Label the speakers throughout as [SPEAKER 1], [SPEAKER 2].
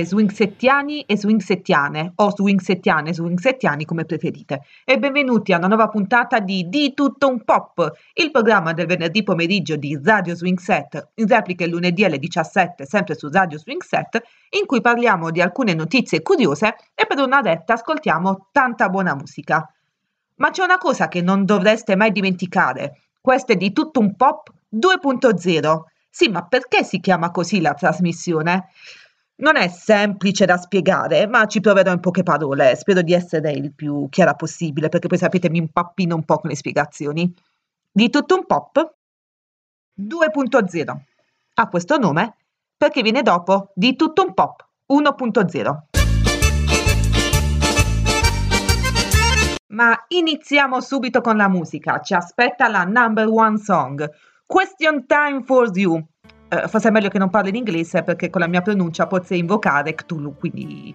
[SPEAKER 1] salve swingsettiani e swingsettiane, o swingsettiane e swingsettiani come preferite, e benvenuti a una nuova puntata di Di tutto un pop, il programma del venerdì pomeriggio di Radio Swing Set, in replica il lunedì alle 17, sempre su Radio Swing Set, in cui parliamo di alcune notizie curiose e per una retta ascoltiamo tanta buona musica. Ma c'è una cosa che non dovreste mai dimenticare, questo è Di tutto un pop 2.0. Sì, ma perché si chiama così la trasmissione? Non è semplice da spiegare, ma ci proverò in poche parole. Spero di essere il più chiara possibile, perché poi sapete mi impappino un po' con le spiegazioni. Di tutto un pop 2.0. Ha questo nome perché viene dopo di tutto un pop 1.0. Ma iniziamo subito con la musica. Ci aspetta la number one song. Question time for you. Uh, forse è meglio che non parli in inglese perché con la mia pronuncia potrei invocare Cthulhu, quindi...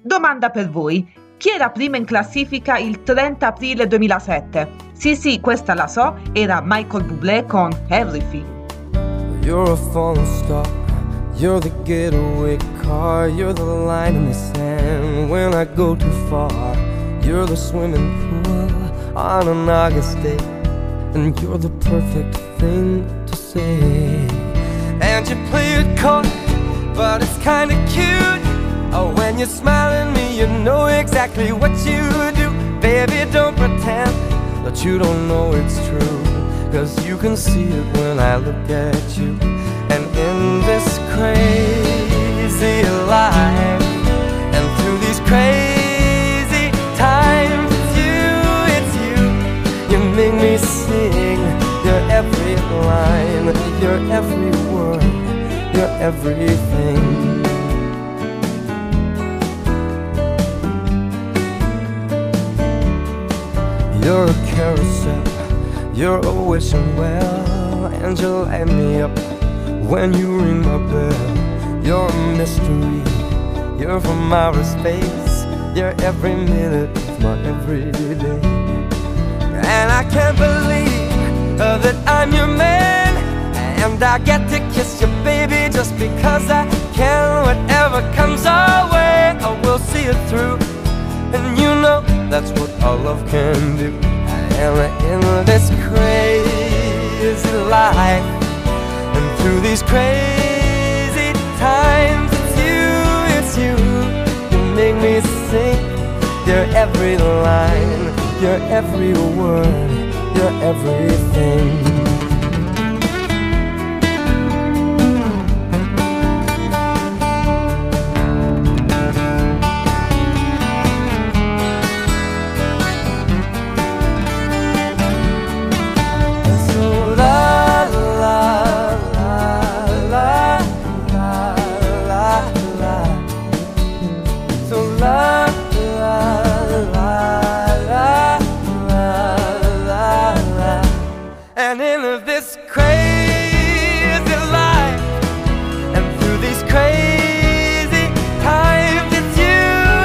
[SPEAKER 1] Domanda per voi. Chi era prima in classifica il 30 aprile 2007? Sì, sì, questa la so, era Michael Bublé con Everything. You're a falling star, you're the getaway car, you're the line in the sand when I go too far. You're the swimming pool on an August day, and you're the perfect thing to say. And you play it coy, but it's kinda cute. Oh, when you smile at me, you know exactly what you do. Baby, don't pretend that you don't know it's true. Cause you can see it when I look at you. And in this crazy life, and through these crazy times, it's you, it's you. You make me sing your every line, your every word, your everything. You're a carousel, you're a wishing well, and you light me up when you ring my bell. You're a mystery, you're from outer space, you're every minute of my everyday. And I can't believe uh, that I'm your man, and I get to kiss you, baby, just because I can. Whatever comes our way, I will see it through. And you know that's what all love can do. And in this crazy life, and through these crazy times, it's you, it's you. You make me sing your every line, your every word, your everything. In this crazy life, and through these crazy times, it's you,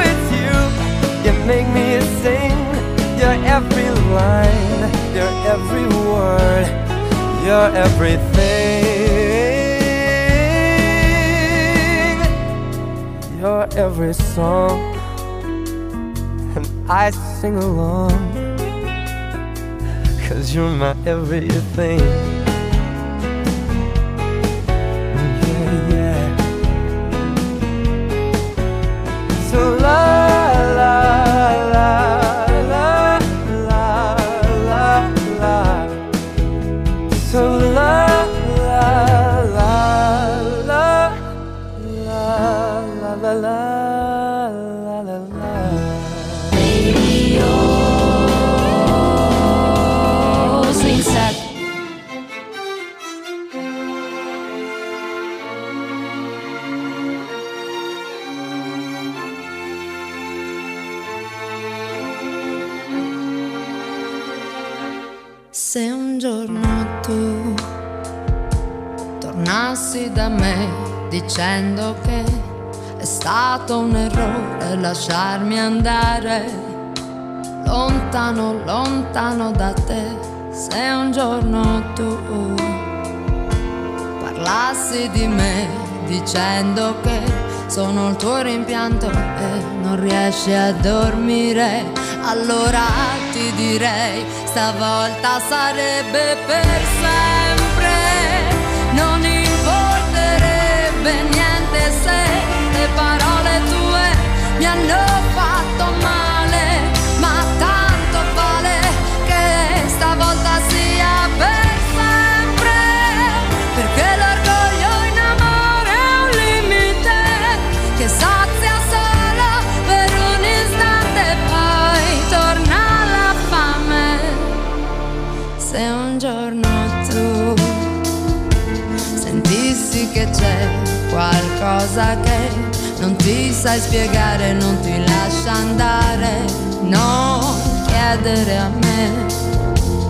[SPEAKER 1] it's you. You make me sing your every line, your every word, your everything, your every song, and I sing along, cause you're my everything.
[SPEAKER 2] Dicendo che è stato un errore lasciarmi andare lontano, lontano da te. Se un giorno tu parlassi di me dicendo che sono il tuo rimpianto e non riesci a dormire, allora ti direi stavolta sarebbe per sempre. Ti sai spiegare, non ti lascia andare, non chiedere a me,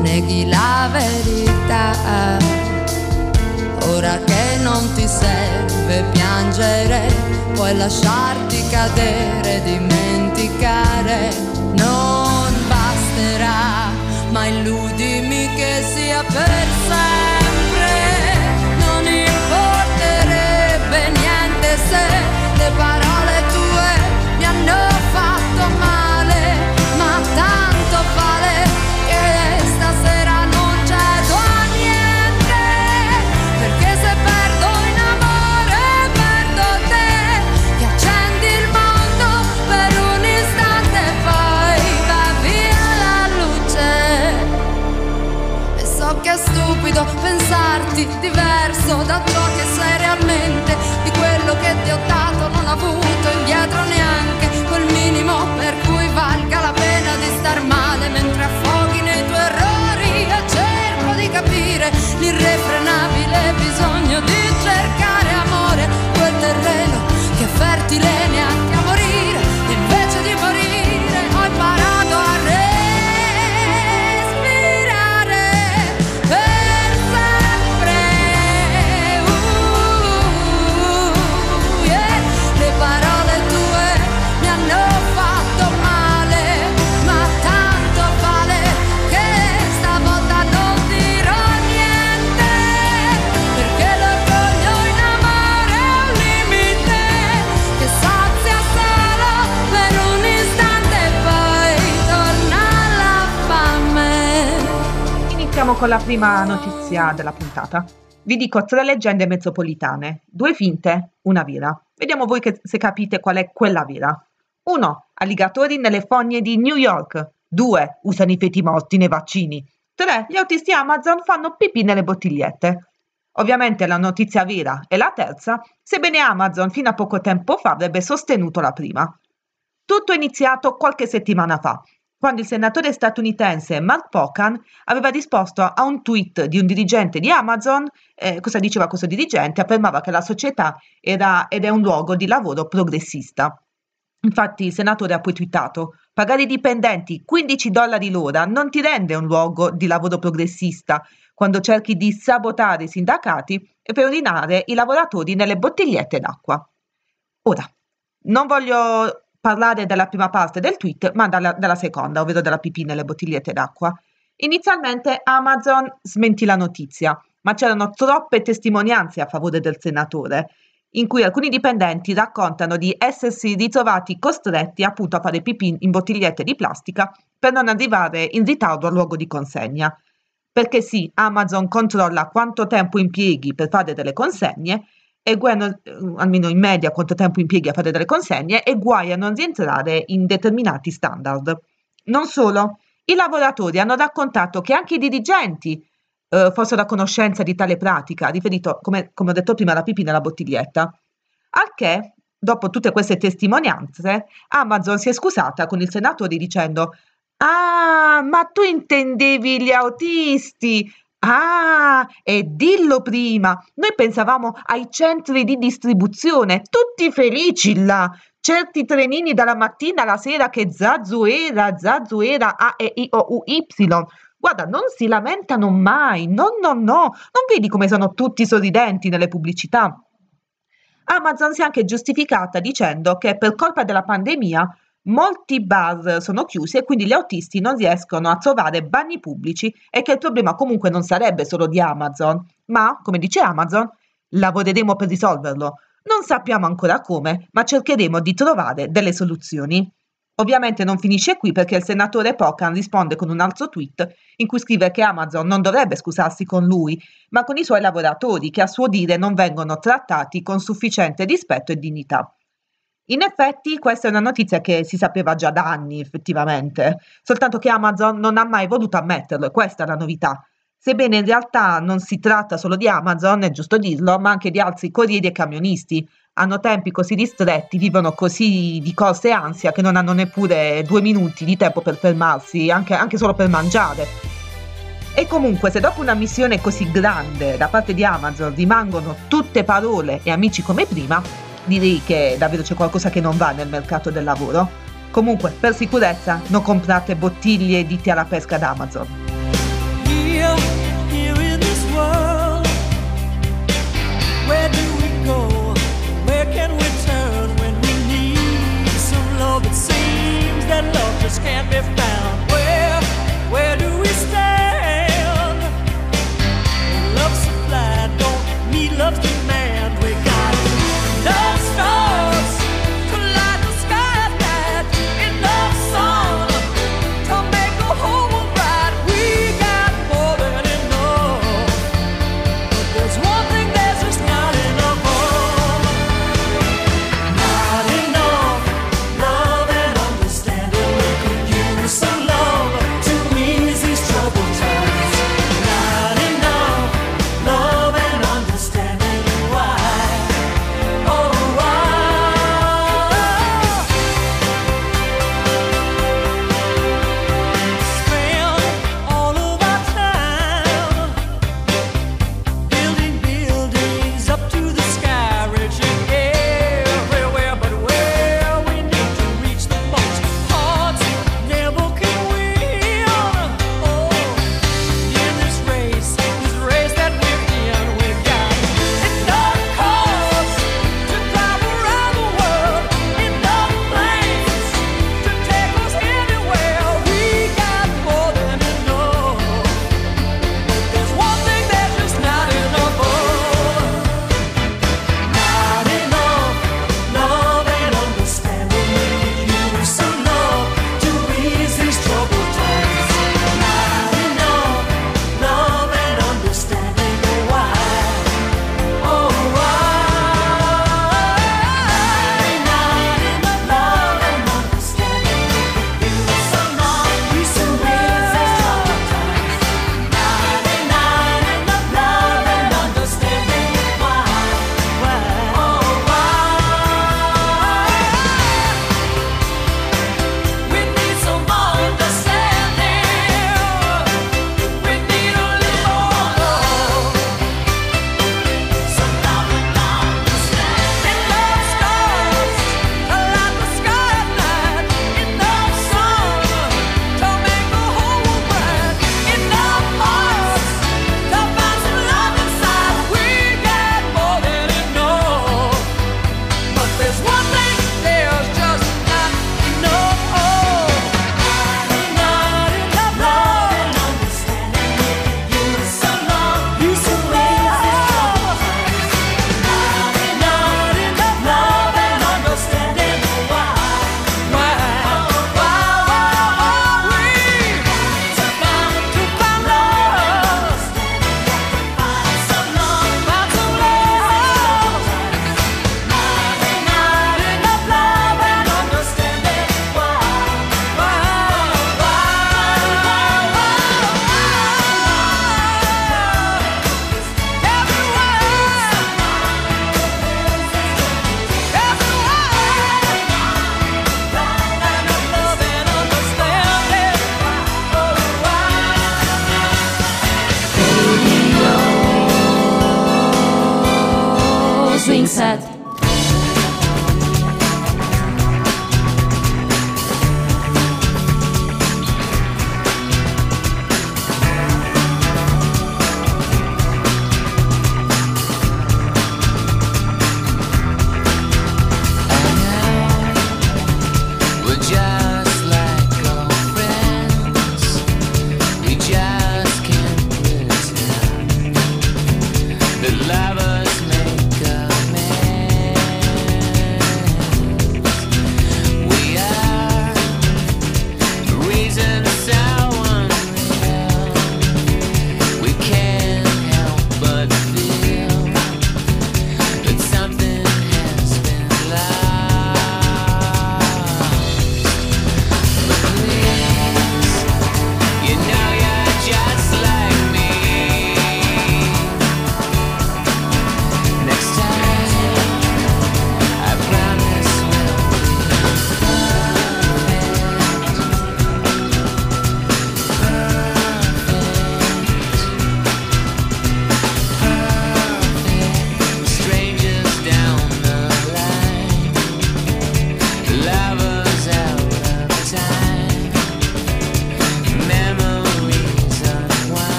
[SPEAKER 2] neghi la verità. Ora che non ti serve piangere, puoi lasciarti cadere, dimenticare, non basterà, ma illudimi che sia per sempre. Non importerebbe niente se le parole tue mi hanno fatto male, ma tanto vale che stasera non cedo a niente, perché se perdo in amore perdo te, che accendi il mondo per un istante e poi va via la luce. E so che è stupido pensarti diverso da ciò che sei realmente, di quello che ti ho dato la
[SPEAKER 3] prima notizia della puntata. Vi dico tre leggende metropolitane, due finte, una vera. Vediamo voi che- se capite qual è quella vera. 1. Alligatori nelle fogne di New York. 2. Usano i feti morti nei vaccini. 3. Gli autisti Amazon fanno pipì nelle bottigliette. Ovviamente la notizia vera è la terza, sebbene Amazon fino a poco tempo fa avrebbe sostenuto la prima. Tutto è iniziato qualche settimana fa, quando il senatore statunitense Mark Pocan aveva risposto a un tweet di un dirigente di Amazon. Eh, cosa diceva questo dirigente? Affermava che la società era ed è un luogo di lavoro progressista. Infatti il senatore ha poi twittato pagare i dipendenti 15 dollari l'ora non ti rende un luogo di lavoro progressista quando cerchi di sabotare i sindacati e per urinare i lavoratori nelle bottigliette d'acqua. Ora, non voglio parlare della prima parte del tweet, ma dalla, della seconda, ovvero della pipì nelle bottigliette d'acqua. Inizialmente Amazon smentì la notizia, ma c'erano troppe testimonianze a favore del senatore, in cui alcuni dipendenti raccontano di essersi ritrovati costretti appunto a fare pipì in bottigliette di plastica per non arrivare in ritardo al luogo di consegna. Perché sì, Amazon controlla quanto tempo impieghi per fare delle consegne e guai, almeno in media quanto tempo impieghi a fare delle consegne e guai a non rientrare in determinati standard. Non solo, i lavoratori hanno raccontato che anche i dirigenti eh, fossero a conoscenza di tale pratica, riferito, come, come ho detto prima, alla pipì nella bottiglietta. Al che, dopo tutte queste testimonianze, Amazon si è scusata con il senatore dicendo Ah, ma tu intendevi gli autisti? Ah, e dillo prima, noi pensavamo ai centri di distribuzione, tutti felici là, certi trenini dalla mattina alla sera che zazzuera, zazzuera, A, E, I, O, U, Y. Guarda, non si lamentano mai, no, no, no, non vedi come sono tutti sorridenti nelle pubblicità? Amazon si è anche giustificata dicendo che per colpa della pandemia molti bar sono chiusi e quindi gli autisti non riescono a trovare bagni pubblici e che il problema comunque non sarebbe solo di Amazon, ma, come dice Amazon, lavoreremo per risolverlo. Non sappiamo ancora come, ma cercheremo di trovare delle soluzioni. Ovviamente non finisce qui perché il senatore Pocan risponde con un altro tweet in cui scrive che Amazon non dovrebbe scusarsi con lui, ma con i suoi lavoratori che a suo dire non vengono trattati con sufficiente rispetto e dignità. In effetti questa è una notizia che si sapeva già da anni effettivamente, soltanto che Amazon non ha mai voluto ammetterlo e questa è la novità. Sebbene in realtà non si tratta solo di Amazon, è giusto dirlo, ma anche di altri corrieri e camionisti, hanno tempi così ristretti, vivono così di corsa e ansia che non hanno neppure due minuti di tempo per fermarsi, anche, anche solo per mangiare. E comunque, se dopo una missione così grande da parte di Amazon rimangono tutte parole e amici come prima, direi che davvero c'è qualcosa che non va nel mercato del lavoro. Comunque, per sicurezza, non comprate bottiglie diti alla pesca da Amazon. Can't be found. Where, where do we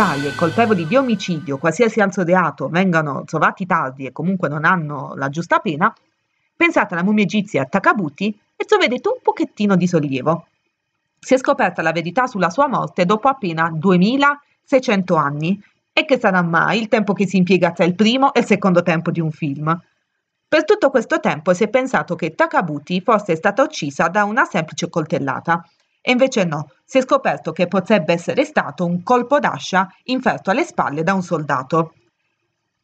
[SPEAKER 3] Italia i colpevoli di omicidio, qualsiasi altro reato, vengano trovati tardi e comunque non hanno la giusta pena, pensate alla mummia egizia Takabuti e troverete un pochettino di sollievo. Si è scoperta la verità sulla sua morte dopo appena 2600 anni e che sarà mai il tempo che si impiega tra il primo e il secondo tempo di un film. Per tutto questo tempo si è pensato che Takabuti fosse stata uccisa da una semplice coltellata e invece no, si è scoperto che potrebbe essere stato un colpo d'ascia inferto alle spalle da un soldato.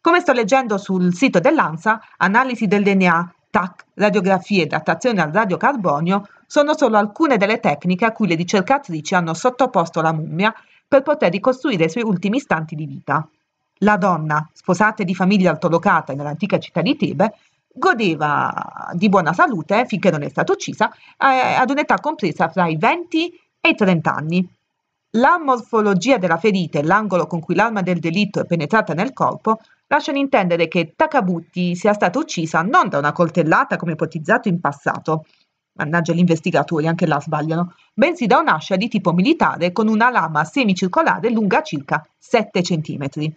[SPEAKER 3] Come sto leggendo sul sito dell'ANSA, analisi del DNA, TAC, radiografie e datazione al radiocarbonio sono solo alcune delle tecniche a cui le ricercatrici hanno sottoposto la mummia per poter ricostruire i suoi ultimi istanti di vita. La donna, sposata e di famiglia altolocata nell'antica città di Tebe, godeva di buona salute finché non è stata uccisa eh, ad un'età compresa fra i 20 e i 30 anni. La morfologia della ferita e l'angolo con cui l'arma del delitto è penetrata nel corpo lasciano intendere che Takabuti sia stata uccisa non da una coltellata come ipotizzato in passato, mannaggia gli investigatori, anche là sbagliano, bensì da un'ascia di tipo militare con una lama semicircolare lunga circa 7 centimetri.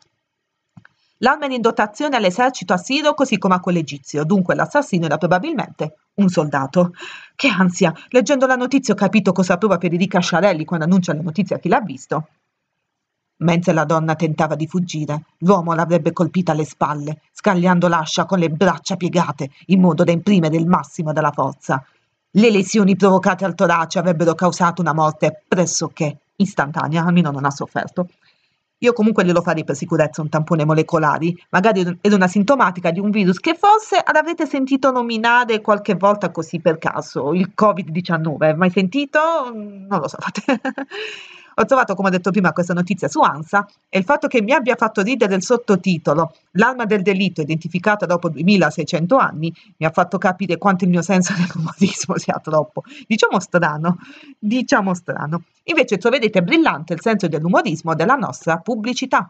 [SPEAKER 3] L'arma era in dotazione all'esercito assiro così come a quello egizio, dunque l'assassino era probabilmente un soldato. Che ansia! Leggendo la notizia ho capito cosa prova Federica Sciarelli quando annuncia la notizia a chi l'ha visto. Mentre la donna tentava di fuggire, l'uomo l'avrebbe colpita alle spalle, scagliando l'ascia con le braccia piegate, in modo da imprimere il massimo della forza. Le lesioni provocate al torace avrebbero causato una morte pressoché istantanea, almeno non ha sofferto. Io comunque glielo farei per sicurezza un tampone molecolare, magari ed una sintomatica di un virus che forse l'avrete sentito nominare qualche volta così per caso, il Covid-19. Mai sentito? Non lo so. Ho trovato, come ho detto prima, questa notizia su ANSA e il fatto che mi abbia fatto ridere il sottotitolo L'arma del delitto identificata dopo 2600 anni mi ha fatto capire quanto il mio senso dell'umorismo sia troppo, diciamo strano, diciamo strano. Invece troverete brillante il senso dell'umorismo della nostra pubblicità.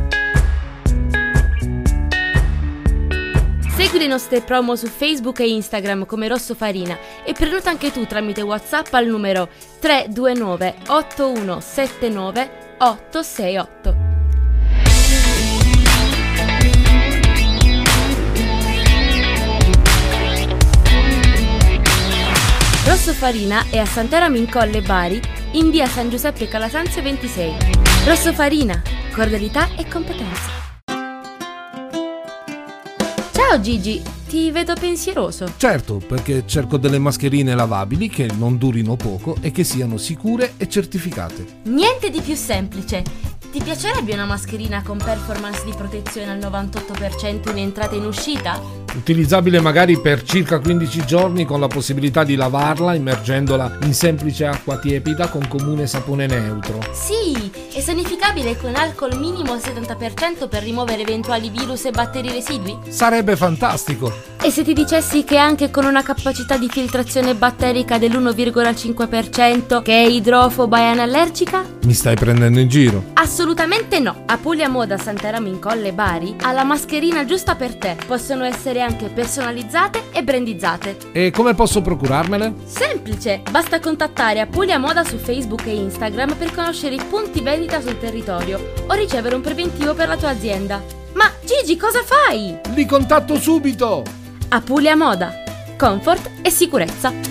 [SPEAKER 4] Segui le nostre promo su Facebook e Instagram come Rosso Farina e prenota anche tu tramite WhatsApp al numero 329 8179 868. Rosso Farina è a Sant'Eramo in Colle Bari, in via San Giuseppe Calasanzio 26. Rosso Farina, cordialità e competenza. Ciao Gigi, ti vedo pensieroso.
[SPEAKER 5] Certo, perché cerco delle mascherine lavabili che non durino poco e che siano sicure e certificate.
[SPEAKER 4] Niente di più semplice. Ti piacerebbe una mascherina con performance di protezione al 98% in entrata e in uscita?
[SPEAKER 5] utilizzabile magari per circa 15 giorni con la possibilità di lavarla immergendola in semplice acqua tiepida con comune sapone neutro.
[SPEAKER 4] Sì, e sanificabile con alcol minimo al 70% per rimuovere eventuali virus e batteri residui?
[SPEAKER 5] Sarebbe fantastico!
[SPEAKER 4] E se ti dicessi che anche con una capacità di filtrazione batterica dell'1,5% che è idrofoba e anallergica?
[SPEAKER 5] Mi stai prendendo in giro?
[SPEAKER 4] Assolutamente no! A Puglia Moda Santeramo in Colle Bari ha la mascherina giusta per te. Possono essere anche personalizzate e brandizzate.
[SPEAKER 5] E come posso procurarmele?
[SPEAKER 4] Semplice! Basta contattare Apulia Moda su Facebook e Instagram per conoscere i punti vendita sul territorio o ricevere un preventivo per la tua azienda. Ma Gigi, cosa fai?
[SPEAKER 5] Li contatto subito!
[SPEAKER 4] Apulia Moda. Comfort e sicurezza.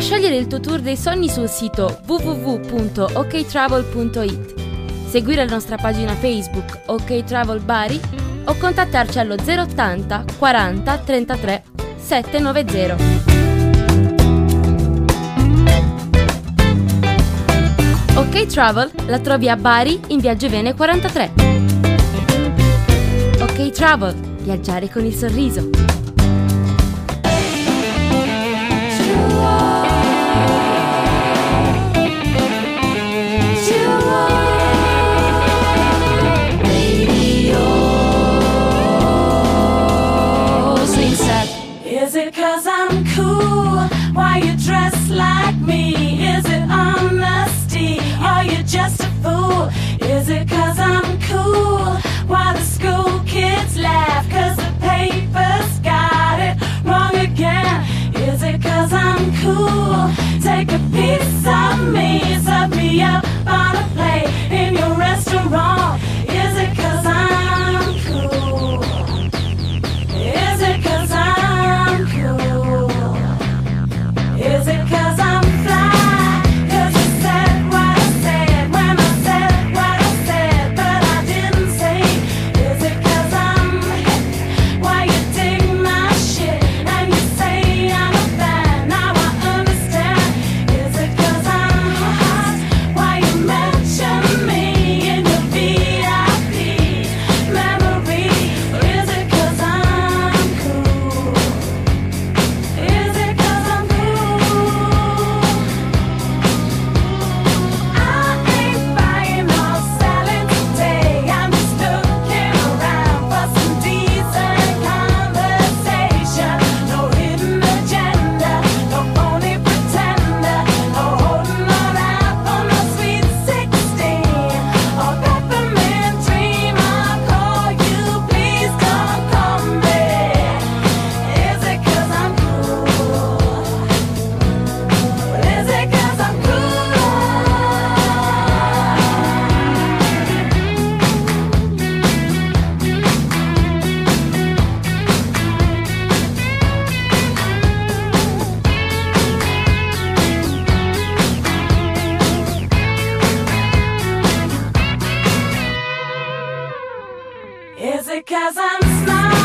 [SPEAKER 6] Puoi scegliere il tuo tour dei sogni sul sito www.oktravel.it, seguire la nostra pagina Facebook OK Travel Bari o contattarci allo 080 40 33 790. OK Travel la trovi a Bari in via Giovene 43. OK Travel, viaggiare con il sorriso. it cause I'm cool? Why the school kids laugh cause the paper's got it wrong again? Is it cause I'm cool? Take a piece of me, sub me up. Is it cause I'm smart?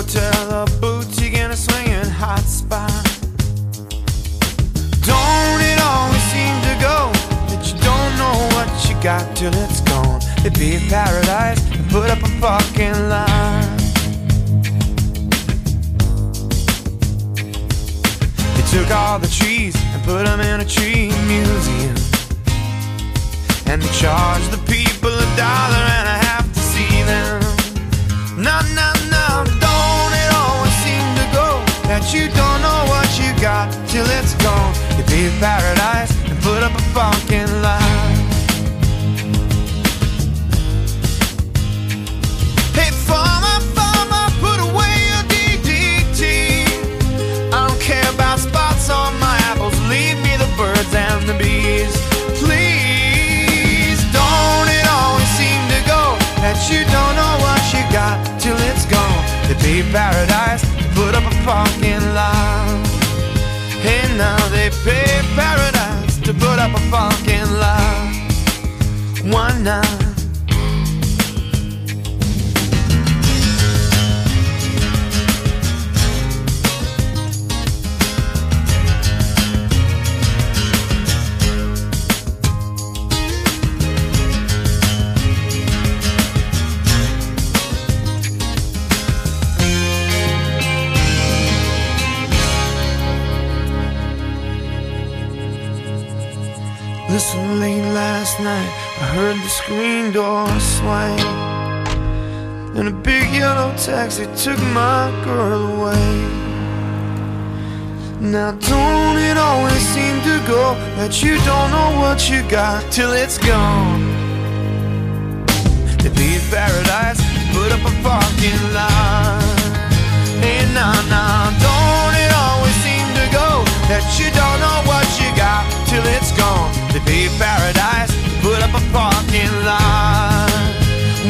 [SPEAKER 7] hotel, a boutique, and a swinging hot spot. Don't it always seem to go that you don't know what you got till it's gone? It'd be a paradise and put up a fucking line. They took all the trees and put them in a tree museum. And they charged the people a dollar and a half to see them. That you don't know what you got till it's gone. You pay paradise and put up a fucking lie. Hey, farmer, farmer, put away your DDT. I don't care about spots on my apples. Leave me the birds and the bees. Please, don't it always seem to go that you don't know what you got till it's gone? They pay paradise put up a fucking lie. Hey, now they pay paradise to put up a fucking lie. One night. Listen, late last night, I heard the screen door swing. And a big yellow taxi took my girl away. Now, don't it always seem to go that you don't know what you got till it's gone? They leave paradise, put up a parking lot. Hey, nah, nah, don't it always seem to go that you don't know what you got till it's gone? They pay paradise, put up a parking lot.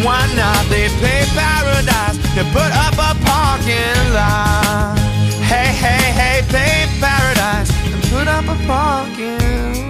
[SPEAKER 7] Why not? They pay paradise to put up a parking lot. Hey, hey, hey, pay paradise and put up a parking lot.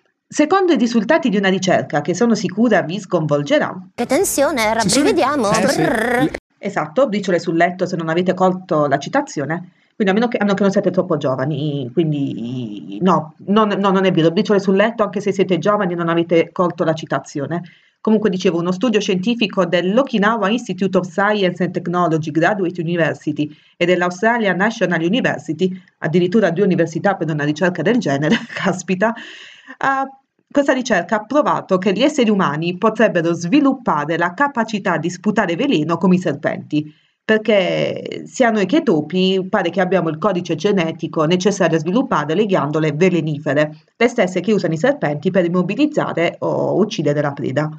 [SPEAKER 3] Secondo i risultati di una ricerca che sono sicura vi sconvolgerà,
[SPEAKER 8] Che tensione, rabbrivediamo.
[SPEAKER 5] Eh, sì.
[SPEAKER 8] Brrr.
[SPEAKER 3] esatto, briciole sul letto se non avete colto la citazione, quindi a meno che, a meno che non siete troppo giovani, quindi no, non, no, non è vero, briciole sul letto anche se siete giovani e non avete colto la citazione. Comunque dicevo, uno studio scientifico dell'Okinawa Institute of Science and Technology Graduate University e dell'Australia National University, addirittura due università per una ricerca del genere, caspita, ha- questa ricerca ha provato che gli esseri umani potrebbero sviluppare la capacità di sputare veleno come i serpenti, perché sia noi che i topi pare che abbiamo il codice genetico necessario a sviluppare le ghiandole velenifere, le stesse che usano i serpenti per immobilizzare o uccidere la preda.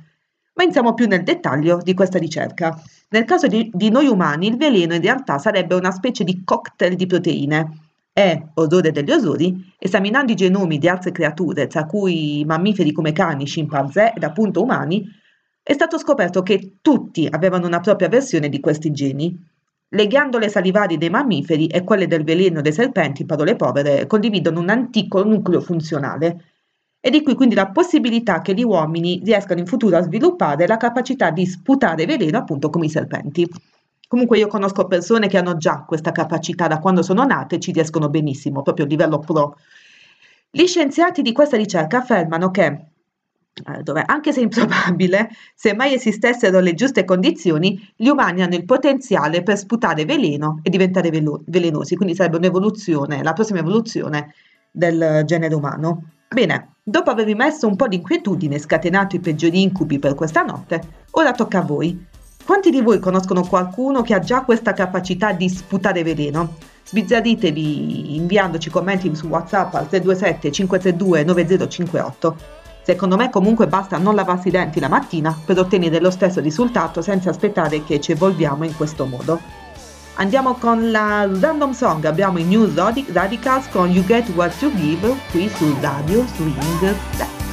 [SPEAKER 3] Ma entriamo più nel dettaglio di questa ricerca. Nel caso di, di noi umani, il veleno in realtà sarebbe una specie di cocktail di proteine. E, odore degli osori, esaminando i genomi di altre creature, tra cui mammiferi come cani, scimpanzé ed appunto umani, è stato scoperto che tutti avevano una propria versione di questi geni. Le ghiandole salivari dei mammiferi e quelle del veleno dei serpenti, in parole povere, condividono un antico nucleo funzionale. E di qui quindi la possibilità che gli uomini riescano in futuro a sviluppare la capacità di sputare veleno appunto come i serpenti. Comunque io conosco persone che hanno già questa capacità da quando sono nate e ci riescono benissimo, proprio a livello pro. Gli scienziati di questa ricerca affermano che
[SPEAKER 9] eh, dove, anche se improbabile, se mai esistessero le giuste condizioni, gli umani hanno il potenziale per sputare veleno e diventare velo- velenosi, quindi sarebbe un'evoluzione, la prossima evoluzione del genere umano. Bene, dopo avervi messo un po' di inquietudine e scatenato i peggiori incubi per questa notte, ora tocca a voi. Quanti di voi conoscono qualcuno che ha già questa capacità di sputare veleno? Sbizzarritevi inviandoci commenti su WhatsApp al 327 532 9058. Secondo me comunque basta non lavarsi i denti la mattina per ottenere lo stesso risultato senza aspettare che ci evolviamo in questo modo. Andiamo con la random song, abbiamo i New Radicals con You Get What You Give qui su Radio Swing
[SPEAKER 10] Back.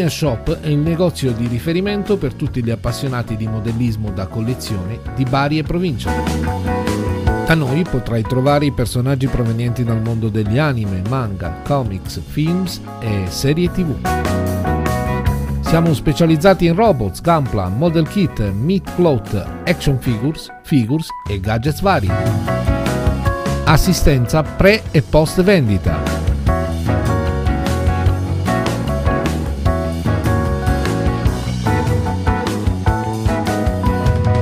[SPEAKER 5] Mia Shop è il negozio di riferimento per tutti gli appassionati di modellismo da collezione di varie province. A noi potrai trovare i personaggi provenienti dal mondo degli anime, manga, comics, films e serie tv. Siamo specializzati in robots, gunplan, model kit, meat float, action figures, figures e gadgets vari. Assistenza pre e post vendita.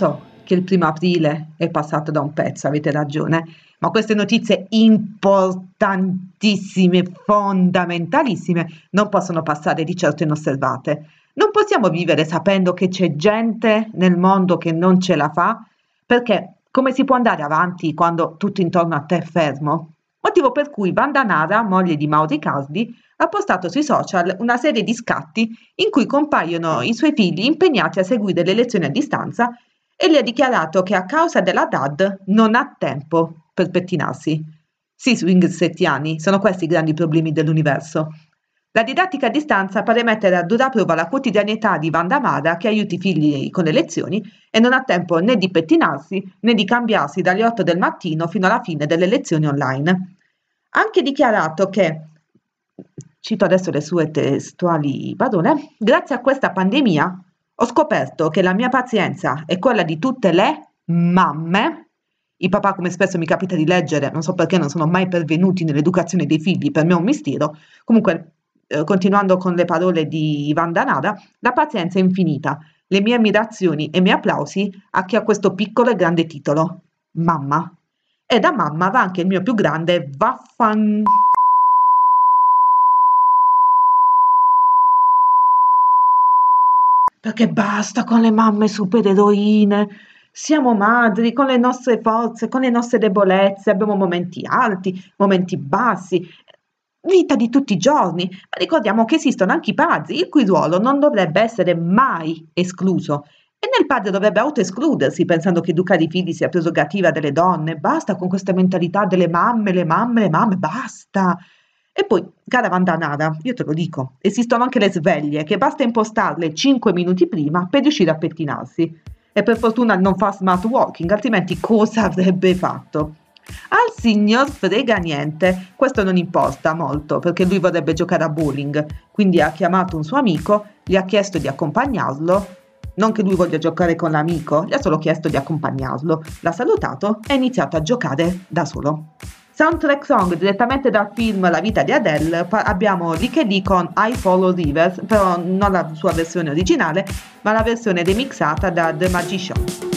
[SPEAKER 3] So che il primo aprile è passato da un pezzo, avete ragione, ma queste notizie importantissime, fondamentalissime, non possono passare di certo inosservate. Non possiamo vivere sapendo che c'è gente nel mondo che non ce la fa, perché come si può andare avanti quando tutto intorno a te è fermo? Motivo per cui Vandanara, moglie di Mauri Casdi, ha postato sui social una serie di scatti in cui compaiono i suoi figli impegnati a seguire le lezioni a distanza e le ha dichiarato che a causa della DAD non ha tempo per pettinarsi. Sì, swingsettiani, sono questi i grandi problemi dell'universo. La didattica a distanza pare mettere a dura prova la quotidianità di Vandamada che aiuti i figli con le lezioni e non ha tempo né di pettinarsi né di cambiarsi dalle 8 del mattino fino alla fine delle lezioni online. Ha anche dichiarato che, cito adesso le sue testuali parole, grazie a questa pandemia ho scoperto che la mia pazienza è quella di tutte le mamme. I papà, come spesso mi capita di leggere, non so perché non sono mai pervenuti nell'educazione dei figli, per me è un mistero. Comunque, eh, continuando con le parole di Vandanada, la pazienza è infinita. Le mie ammirazioni e i miei applausi a chi ha questo piccolo e grande titolo, mamma. E da mamma va anche il mio più grande vaffan... Perché basta con le mamme supereroine. Siamo madri con le nostre forze, con le nostre debolezze, abbiamo momenti alti, momenti bassi, vita di tutti i giorni, ma ricordiamo che esistono anche i padri, il cui ruolo non dovrebbe essere mai escluso. E nel padre dovrebbe autoescludersi pensando che educare i figli sia prerogativa delle donne. Basta con questa mentalità delle mamme, le mamme, le mamme, basta. E poi, cara Vandanara, io te lo dico, esistono anche le sveglie che basta impostarle 5 minuti prima per riuscire a pettinarsi. E per fortuna non fa smart walking, altrimenti cosa avrebbe fatto? Al signor frega niente, questo non importa molto perché lui vorrebbe giocare a bowling, quindi ha chiamato un suo amico, gli ha chiesto di accompagnarlo, non che lui voglia giocare con l'amico, gli ha solo chiesto di accompagnarlo, l'ha salutato e ha iniziato a giocare da solo. Soundtrack song direttamente dal film La vita di Adele pa- abbiamo Lick con I Follow Rivers, però non la sua versione originale, ma la versione remixata da The Magician.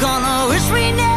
[SPEAKER 11] Gonna wish we never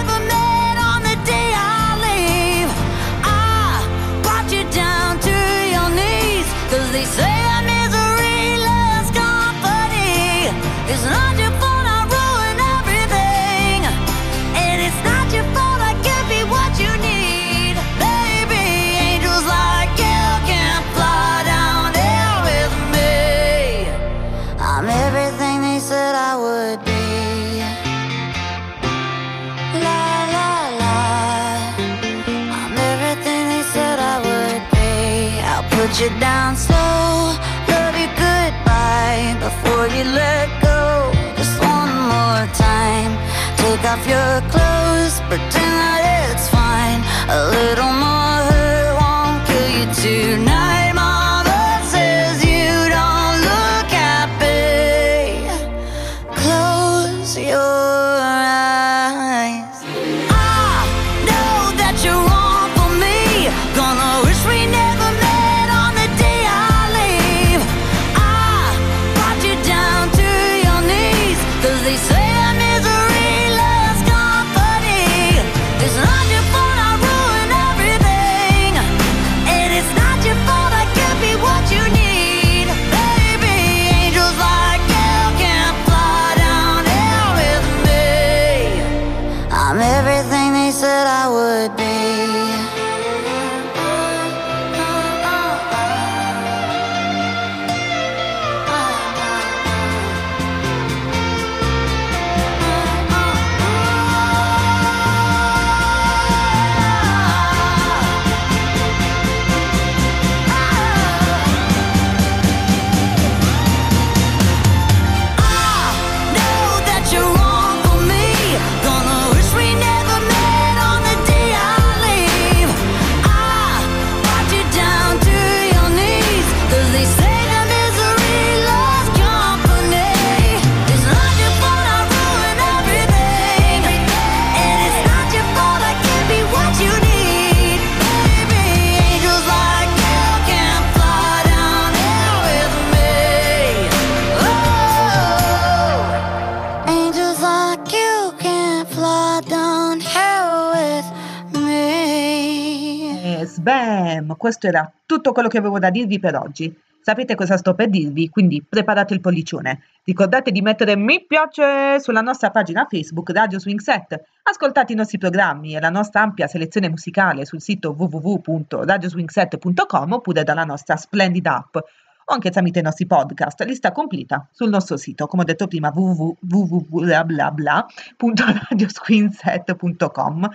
[SPEAKER 3] Questo era tutto quello che avevo da dirvi per oggi. Sapete cosa sto per dirvi, quindi preparate il pollicione. Ricordate di mettere mi piace sulla nostra pagina Facebook Radio Swing Set. Ascoltate i nostri programmi e la nostra ampia selezione musicale sul sito www.radioswingset.com oppure dalla nostra splendida app o anche tramite i nostri podcast, lista completa sul nostro sito, come ho detto prima, www.radiosqueenset.com,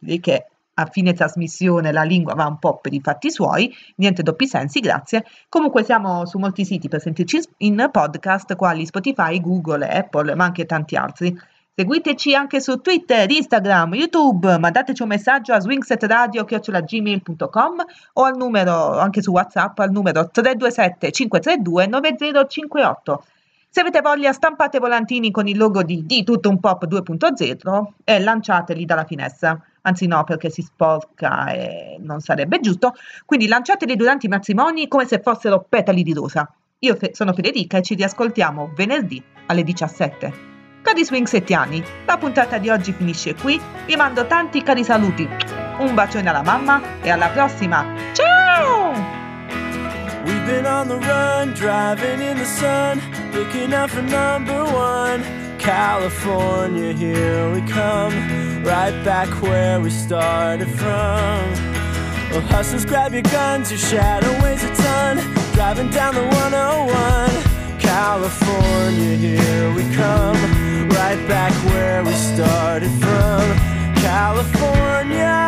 [SPEAKER 3] Direi che a fine trasmissione la lingua va un po' per i fatti suoi, niente doppi sensi, grazie. Comunque siamo su molti siti per sentirci in podcast, quali Spotify, Google, Apple, ma anche tanti altri. Seguiteci anche su Twitter, Instagram, YouTube, mandateci un messaggio a swingsetradio.gmail.com o al numero, anche su WhatsApp, al numero 327 532 9058. Se avete voglia, stampate volantini con il logo di Di Tutto Un Pop 2.0 e lanciateli dalla finestra. Anzi no, perché si sporca e non sarebbe giusto. Quindi lanciateli durante i matrimoni come se fossero petali di rosa. Io sono Federica e ci riascoltiamo venerdì alle 17. Cari swingsettiani, la puntata di oggi finisce qui. Vi mando tanti cari saluti. Un bacione alla mamma e alla prossima. Ciao!
[SPEAKER 12] We've been on the run, driving in the sun, looking out for number one. California, here we come, right back where we started from. Well, hustlers, grab your guns, your shadow weighs a ton, driving down the 101. California, here we come, right back where we started from. California.